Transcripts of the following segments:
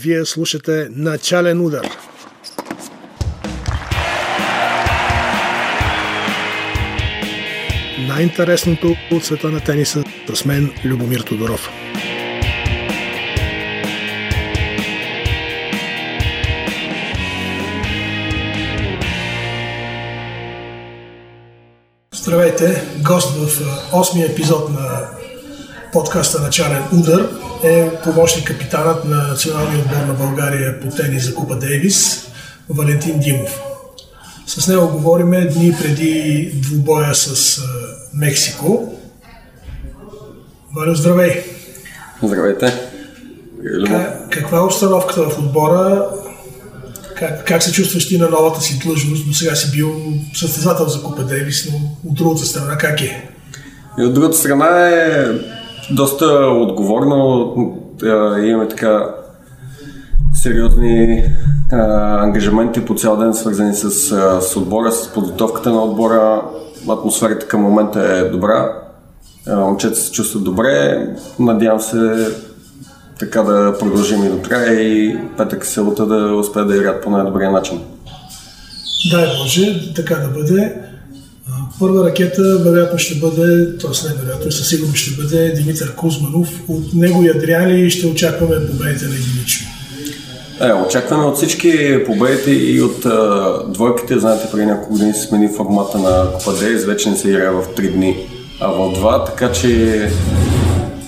Вие слушате Начален удар. Най-интересното от света на тениса с мен Любомир Тодоров. Здравейте! Гост в 8-ми епизод на подкаста Начален удар е помощник капитанът на националния отбор на България по тенис за Купа Дейвис Валентин Димов. С него говориме дни преди двубоя с Мексико. Валю, здравей! Здравейте! Как, каква е обстановката в отбора? Как, как се чувстваш ти на новата си длъжност? До сега си бил състезател за Купа Дейвис, но от другата страна как е? И от другата страна е доста отговорно. Имаме така сериозни а, ангажименти по цял ден, свързани с, с отбора, с подготовката на отбора. Атмосферата към момента е добра. Момчета се чувстват добре. Надявам се така да продължим и до края и петък селата да успеят да играят по най-добрия начин. Дай Боже, така да бъде. Първа ракета вероятно ще бъде, т.е. не вероятно, със сигурност ще бъде Димитър Кузманов. От него ядря ли ще очакваме победите на единично? Е, очакваме от всички победите и от а, двойките. Знаете, преди няколко години се смени формата на Купа Дейс, вече не се играе в 3 дни, а в 2, така че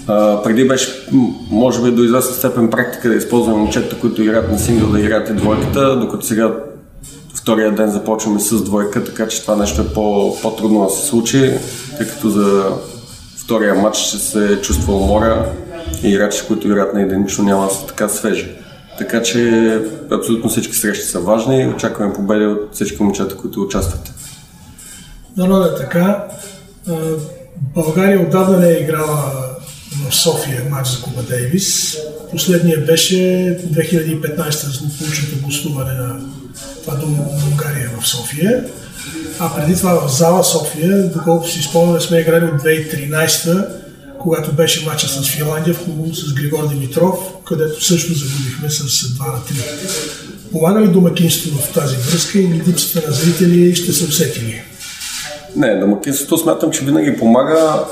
а, преди беше, може би до известна степен практика да използваме момчета, които играят на сингъл, да играят и двойката, докато сега втория ден започваме с двойка, така че това нещо е по, по-трудно да се случи, тъй като за втория матч ще се чувства умора и играчи, които играят на единично няма да са така свежи. Така че абсолютно всички срещи са важни и очакваме победи от всички момчета, които участват. Дано да е така. България отдавна не е играла в София матч за Куба Дейвис. Последният беше 2015 за злополучното гостуване на това до Унгария в София. А преди това в зала София, доколкото си спомняме, сме играли от 2013 когато беше матча с Финландия в клуб с Григор Димитров, където също загубихме с 2 на 3. Помага ли домакинството в тази връзка или липсата на зрители ще се усетили? Не, домакинството смятам, че винаги помага.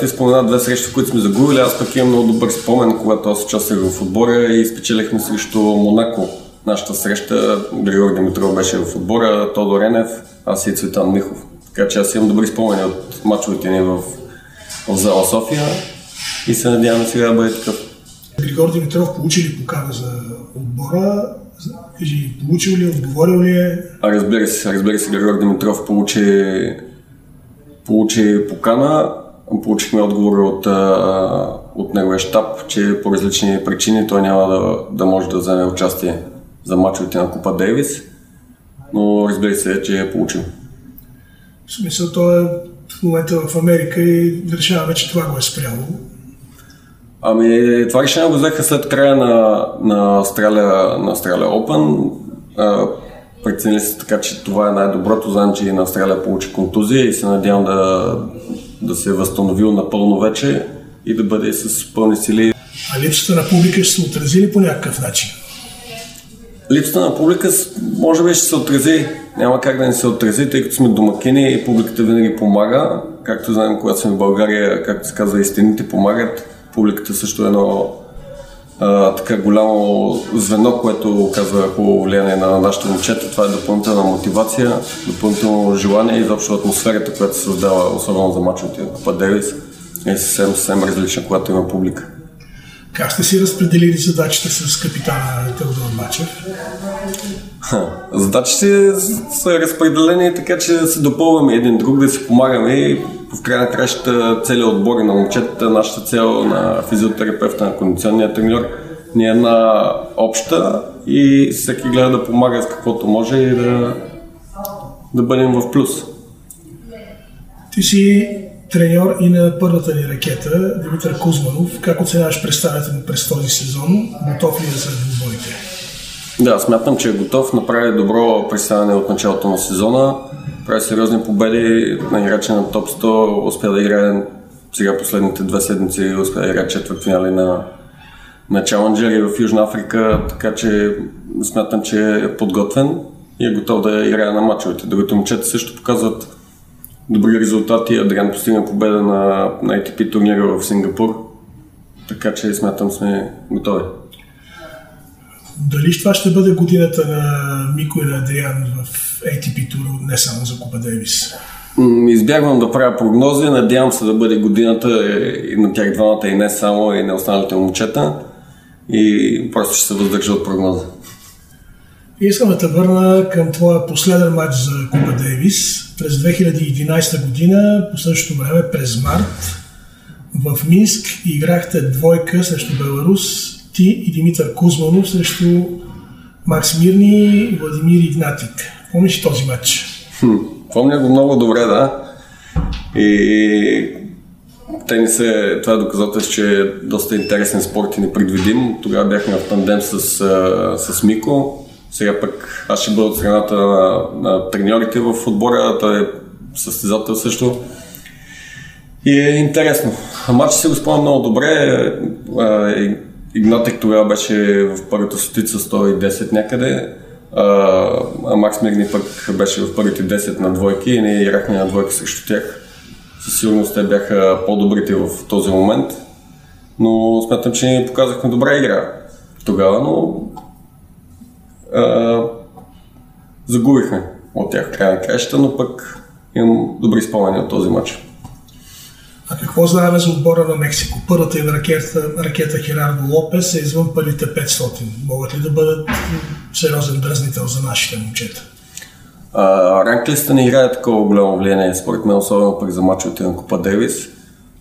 Ти спомена две срещи, които сме загубили. Аз пък имам много добър спомен, когато аз участвах в отбора и спечелихме срещу Монако. Нашата среща, Григор Димитров беше в отбора, Тодор Енев, аз и Цветан Михов. Така че аз имам добри спомени от мачовете ни в, в зала София и се надявам сега да бъде такъв. Григор Димитров получи ли покана за отбора? Кажи, получил ли, отговорил ли е? А, разбира се, разбира се, Григор Димитров получи, получи покана. Получихме отговор от, от неговия щаб, че по различни причини той няма да, да може да вземе участие за мачовете на Купа Дейвис, но разбира се, че е получил. В смисъл, той е в момента в Америка и решаваме, че това го е спряло. Ами, това решение го взеха след края на, на Australia, на Australia Open. преценили се така, че това е най-доброто. Знам, че на Австралия получи контузия и се надявам да, да се е възстановил напълно вече и да бъде с пълни сили. А липсата на публика ще се отрази ли по някакъв начин? Липсата на публика може би ще се отрази. Няма как да не се отрази, тъй като сме домакини и публиката винаги помага. Както знаем, когато сме в България, както се казва, истините помагат. Публиката също е едно а, така голямо звено, което оказва хубаво влияние на нашите момчета. Това е допълнителна мотивация, допълнително желание и изобщо атмосферата, която се създава, особено за мачовете на Купа Девис, е съвсем, съвсем различна, когато има публика. Как сте си разпределили задачите с капитана Теодор Мачев? Задачите са разпределени така, че се допълваме един друг, да си помагаме и в края на кращата целият отбор на момчетата, нашата цел на физиотерапевта, на кондиционния треньор ни е една обща и всеки гледа да помага с каквото може и да, да бъдем в плюс. Ти си треньор и на първата ни ракета, Димитър Кузманов. Как оценяваш представянето му през този сезон? Готов ли е за двубойите? Да, смятам, че е готов. Направи добро представяне от началото на сезона. Прави сериозни победи на играча на топ 100. Успя да играе сега последните две седмици, успя да играе четвърт финали на, на Challenger в Южна Африка, така че смятам, че е подготвен и е готов да играе на мачовете. Другите момчета също показват добри резултати. Адриан постигна победа на, на ATP турнира в Сингапур, така че смятам сме готови. Дали това ще бъде годината на Мико и на Адриан в ATP тур, не само за Купа Дейвис? Избягвам да правя прогнози, надявам се да бъде годината и на тях двамата и не само, и на останалите момчета. И просто ще се въздържа от прогноза. Искам да те върна към твоя последен матч за Купа Дейвис през 2011 година, по същото време през март. В Минск играхте двойка срещу Беларус, ти и Димитър Кузманов срещу Макс Мирни и Владимир Игнатик. Помниш този матч? Хм, помня го много добре, да. И тенис е, това е доказателство, че е доста интересен спорт и непредвидим. Тогава бяхме в тандем с, с Мико. Сега пък аз ще бъда от страната на, на треньорите в отбора, той е състезател също. И е интересно. Матч се го спомням много добре. Игнатик тогава беше в първата стотица 110 някъде. А, Макс Мирни пък беше в първите 10 на двойки и ние играхме на двойки срещу тях. Със сигурност те бяха по-добрите в този момент. Но смятам, че ни показахме добра игра тогава, но а, загубихме от тях края на краища, но пък имам добри спомени от този матч. А какво знаем за отбора на Мексико? Първата им ракета, ракета Херардо Лопес е извън първите 500. Могат ли да бъдат сериозен дразнител за нашите момчета? ранглиста не играе такова голямо влияние, според мен, особено пък за мачовете на Купа Девис.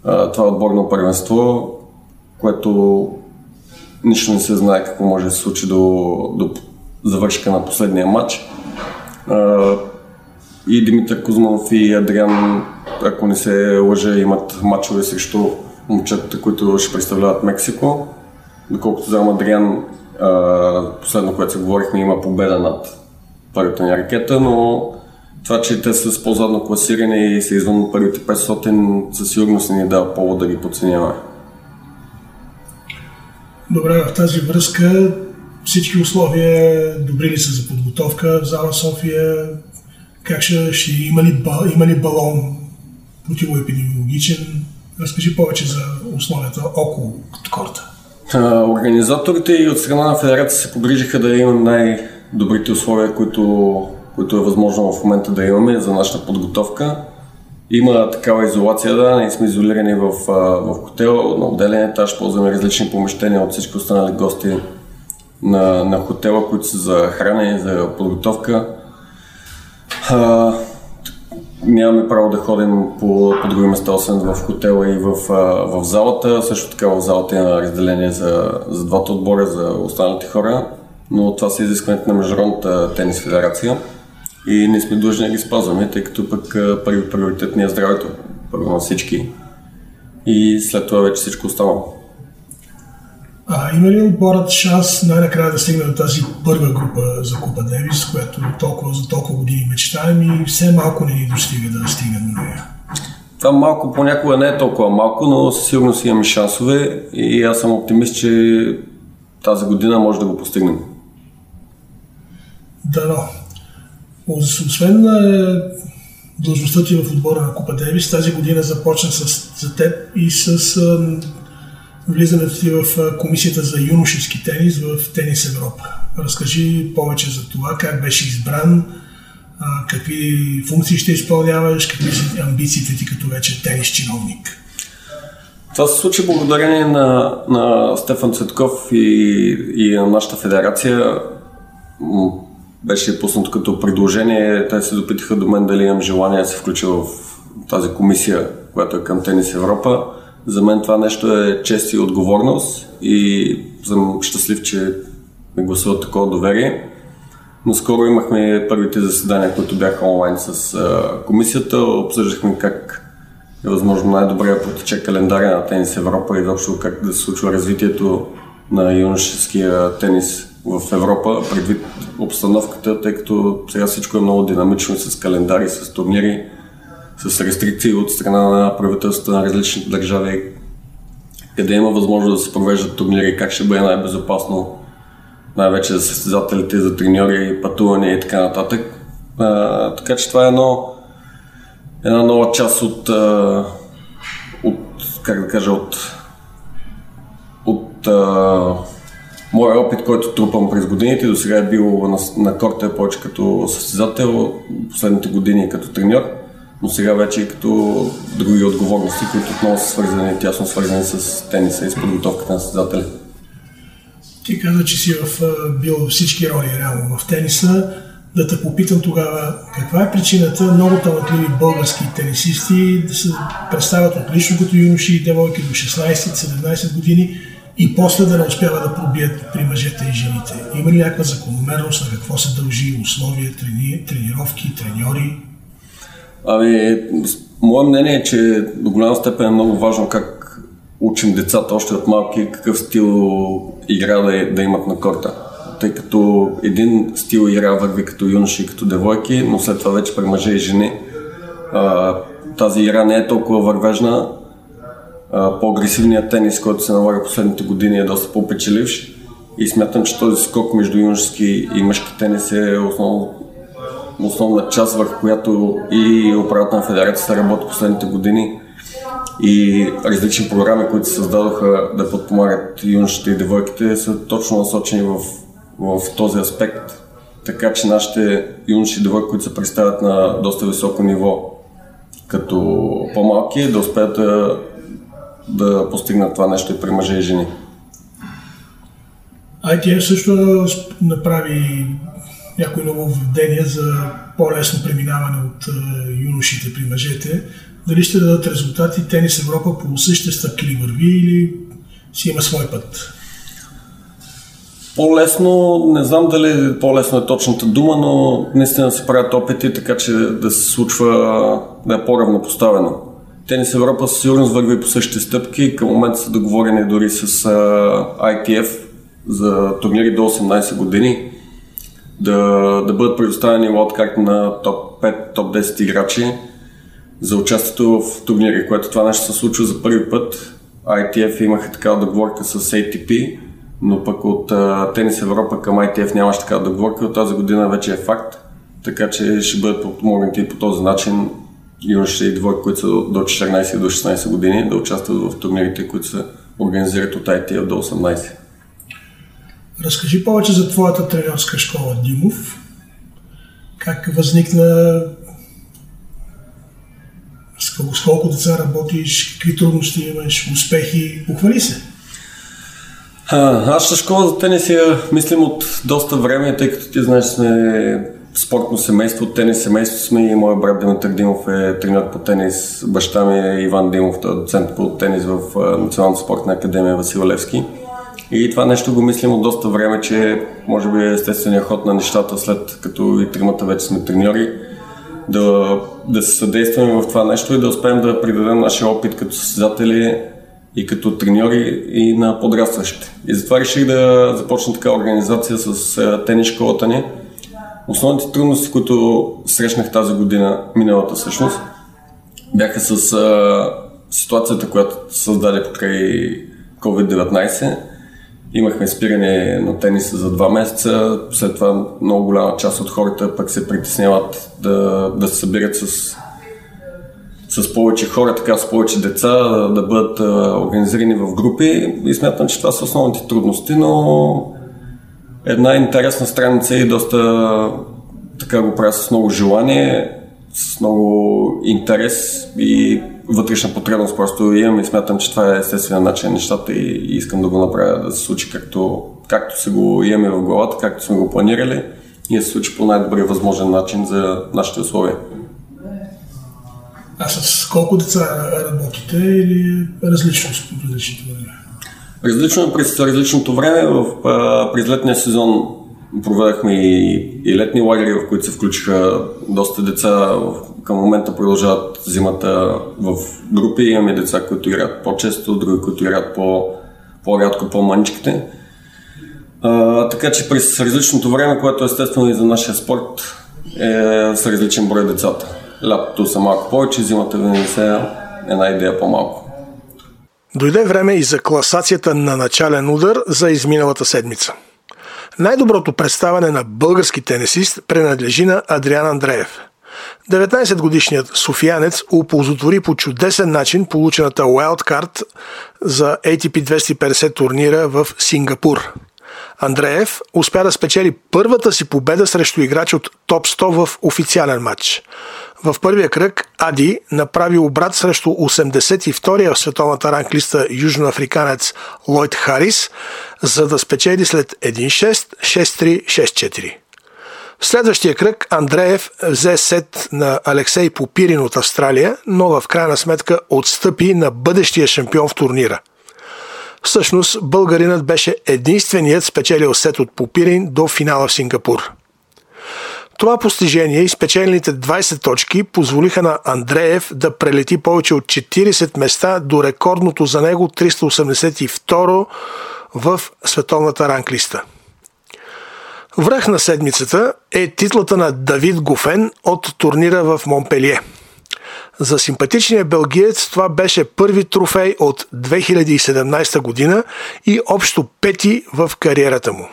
А, това е отборно първенство, което нищо не се знае какво може да се случи до, до завършка на последния матч. И Димитър Кузманов и Адриан, ако не се лъжа, имат матчове срещу момчетата, които ще представляват Мексико. Доколкото знам, Адриан, последно, което се говорихме, има победа над първата ни ракета, но това, че те са с по-задно класиране и са извън първите 500, със сигурност ни дава повод да ги подценяваме. Добре, в тази връзка всички условия добри ли са за подготовка в зала София? Как ще, ще има, ли, има ли балон противоепидемиологичен? Разкажи повече за условията около корта. Организаторите и от страна на федерация се погрижиха да имам най-добрите условия, които, които е възможно в момента да имаме за нашата подготовка. Има такава изолация, да, ние сме изолирани в, в хотел, на отделен етаж, ползваме различни помещения от всички останали гости на, на хотела, които са за хранене, за подготовка. А, нямаме право да ходим по, по други места, освен в хотела и в, в залата. Също така в залата има разделение за, за двата отбора, за останалите хора, но това са изискването на Международната тенис федерация и ние сме длъжни да ги спазваме, тъй като пък първи приоритет ни е здравето, първо на всички и след това вече всичко останало. А, има ли отборът шанс най-накрая да стигне до тази първа група за Купа Девис, която толкова, за толкова години мечтаем и все малко не ни достига да стигне до нея? Това малко понякога не е толкова малко, но със сигурност имаме шансове и аз съм оптимист, че тази година може да го постигнем. Да, но. Освен на длъжността ти в отбора на Купа Девис, тази година започна с, за теб и с влизането си в комисията за юношески тенис в Тенис Европа. Разкажи повече за това, как беше избран, какви функции ще изпълняваш, какви са амбициите ти като вече тенис чиновник. Това се случи благодарение на, на Стефан Цветков и, и на нашата федерация. Беше пуснато като предложение. Те се допитаха до мен дали имам желание да се включа в тази комисия, която е към Тенис Европа. За мен това нещо е чест и отговорност и съм щастлив, че ми гласуват такова доверие. Но скоро имахме първите заседания, които бяха онлайн с комисията. Обсъждахме как е възможно най-добре да протече календаря на Тенис Европа и изобщо как да се случва развитието на юношеския тенис в Европа, предвид обстановката, тъй като сега всичко е много динамично с календари, с турнири с рестрикции от страна на правителствата на различните държави къде има възможност да се провеждат турнири, как ще бъде най-безопасно, най-вече за състезателите, за треньори, пътуване и така нататък. А, така че това е едно, една нова част от, а, от как да кажа, от, от а, моя опит, който трупам през годините. До сега е бил на, на корта повече като състезател, последните години като треньор, но сега вече и като други отговорности, които отново са свързани, тясно свързани с тениса и с подготовката на състезатели. Ти каза, че си в, бил във всички роли реално в тениса. Да те попитам тогава, каква е причината много талантливи български тенисисти да се представят отлично като юноши и девойки до 16-17 години и после да не успяват да пробият при мъжете и жените? Има ли някаква закономерност на какво се дължи условия, трени, тренировки, треньори? Ами, мое мнение е, че до голяма степен е много важно как учим децата още от малки какъв стил игра да, да имат на корта. Тъй като един стил игра върви като юноши и като девойки, но след това вече при мъже и жени а, тази игра не е толкова вървежна. А, по-агресивният тенис, който се налага последните години е доста по-печеливш и смятам, че този скок между юношески и мъжки тенис е основно, основна част, върху която и управата на федерацията работи последните години и различни програми, които се създадоха да подпомагат юношите и девойките, са точно насочени в, в този аспект. Така че нашите юноши и девойки, които се представят на доста високо ниво, като по-малки, да успеят да, да постигнат това нещо и при мъже и жени. ITF също направи някои нововведения за по-лесно преминаване от юношите при мъжете дали ще дадат резултати Тенис Европа по същите стъпки ли върви или си има свой път? По-лесно, не знам дали по-лесно е точната дума, но наистина се правят опити, така че да се случва да е по-равнопоставено. Тенис Европа със сигурност върви по същите стъпки. Към момента са договорени дори с ITF за турнири до 18 години да, да бъдат предоставени лот както на топ 5, топ 10 играчи за участието в турнири, което това нещо се случва за първи път. ITF имаха такава договорка с ATP, но пък от uh, Тенис Европа към ITF нямаше такава договорка, от тази година вече е факт, така че ще бъдат подпомогнати по този начин юношите и двойки, които са до 14 и до 16 години, да участват в турнирите, които се организират от ITF до 18. Разкажи повече за твоята тренерска школа, Димов. Как възникна с колко, деца работиш, какви трудности имаш, успехи, похвали се. А, ще школа за тенис я мислим от доста време, тъй като ти знаеш, сме спортно семейство, от тенис семейство сме и моят брат Димитър Димов е тренер по тенис, баща ми е Иван Димов, той е доцент по тенис в Националната спортна академия Васил Левски. И това нещо го мислим от доста време, че може би е естественият ход на нещата, след като и тримата вече сме треньори да, да се съдействаме в това нещо и да успеем да придадем нашия опит като състезатели и като треньори и на подрастващите. И затова реших да започна така организация с тенис школата ни. Основните трудности, които срещнах тази година, миналата всъщност, бяха с а, ситуацията, която създаде покрай COVID-19 Имахме спиране на тениса за два месеца, след това много голяма част от хората пък се притесняват да, да се събират с, с повече хора, така с повече деца, да бъдат организирани в групи. И смятам, че това са основните трудности, но една интересна страница и доста така го правя с много желание, с много интерес и вътрешна потребност просто имам и смятам, че това е естествения начин на нещата и, и искам да го направя да се случи както, както се го имаме в главата, както сме го планирали и да се случи по най-добрия възможен начин за нашите условия. А с колко деца работите или различно с различното време? Различно е през различното време. В, през летния сезон проведахме и, и летни лагери, в които се включиха доста деца. Към момента продължават зимата в групи. Имаме деца, които играят по-често, други, които играят по, по-рядко, по-маничките. А, така че през различното време, което естествено и за нашия спорт, е с различен брой децата. Лятото са малко повече, зимата винаги се една идея по-малко. Дойде време и за класацията на начален удар за изминалата седмица. Най-доброто представане на български тенисист принадлежи на Адриан Андреев. 19-годишният софиянец оползотвори по чудесен начин получената wildcard за ATP 250 турнира в Сингапур. Андреев успя да спечели първата си победа срещу играч от топ 100 в официален матч. В първия кръг Ади направи обрат срещу 82-я в световната ранглиста южноафриканец Лойд Харис, за да спечели след 1-6, 6-3, 6-4. В следващия кръг Андреев взе сет на Алексей Попирин от Австралия, но в крайна сметка отстъпи на бъдещия шампион в турнира. Всъщност, българинът беше единственият спечелил сет от Попирин до финала в Сингапур. Това постижение и спечелените 20 точки позволиха на Андреев да прелети повече от 40 места до рекордното за него 382 в световната ранглиста. Връх на седмицата е титлата на Давид Гофен от турнира в Монпелие. За симпатичния белгиец това беше първи трофей от 2017 година и общо пети в кариерата му.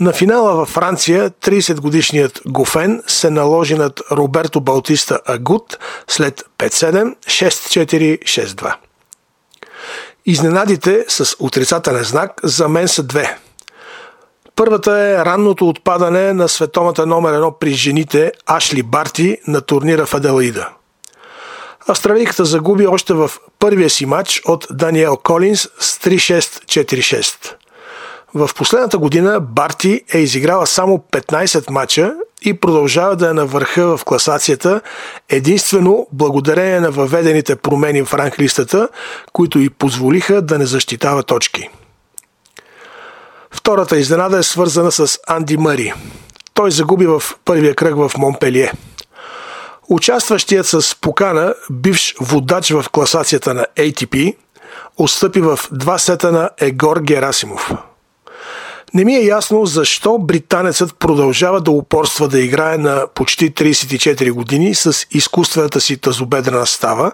На финала във Франция 30-годишният Гофен се наложи над Роберто Балтиста Агут след 5-7, 6-4, 6-2. Изненадите с отрицателен знак за мен са две. Първата е ранното отпадане на световната номер едно при жените Ашли Барти на турнира в Аделаида. Австралийката загуби още в първия си матч от Даниел Колинс с 3-6-4-6. В последната година Барти е изиграла само 15 мача и продължава да е на върха в класацията, единствено благодарение на въведените промени в ранглистата, които й позволиха да не защитава точки. Втората изненада е свързана с Анди Мъри. Той загуби в първия кръг в Монпелие. Участващият с покана, бивш водач в класацията на ATP, отстъпи в два сета на Егор Герасимов – не ми е ясно защо британецът продължава да упорства да играе на почти 34 години с изкуствената си тазобедрена става,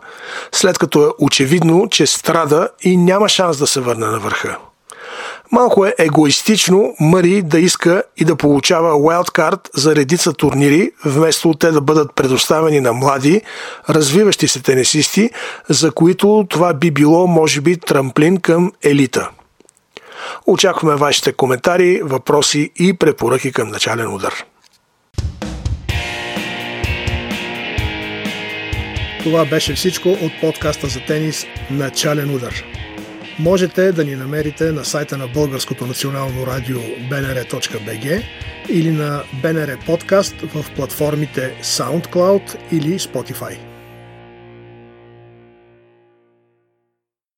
след като е очевидно, че страда и няма шанс да се върне на върха. Малко е егоистично Мъри да иска и да получава wildcard за редица турнири, вместо те да бъдат предоставени на млади, развиващи се тенисисти, за които това би било, може би, трамплин към елита – Очакваме вашите коментари, въпроси и препоръки към начален удар. Това беше всичко от подкаста за тенис Начален удар. Можете да ни намерите на сайта на Българското национално радио bnr.bg или на BNR Подкаст в платформите SoundCloud или Spotify.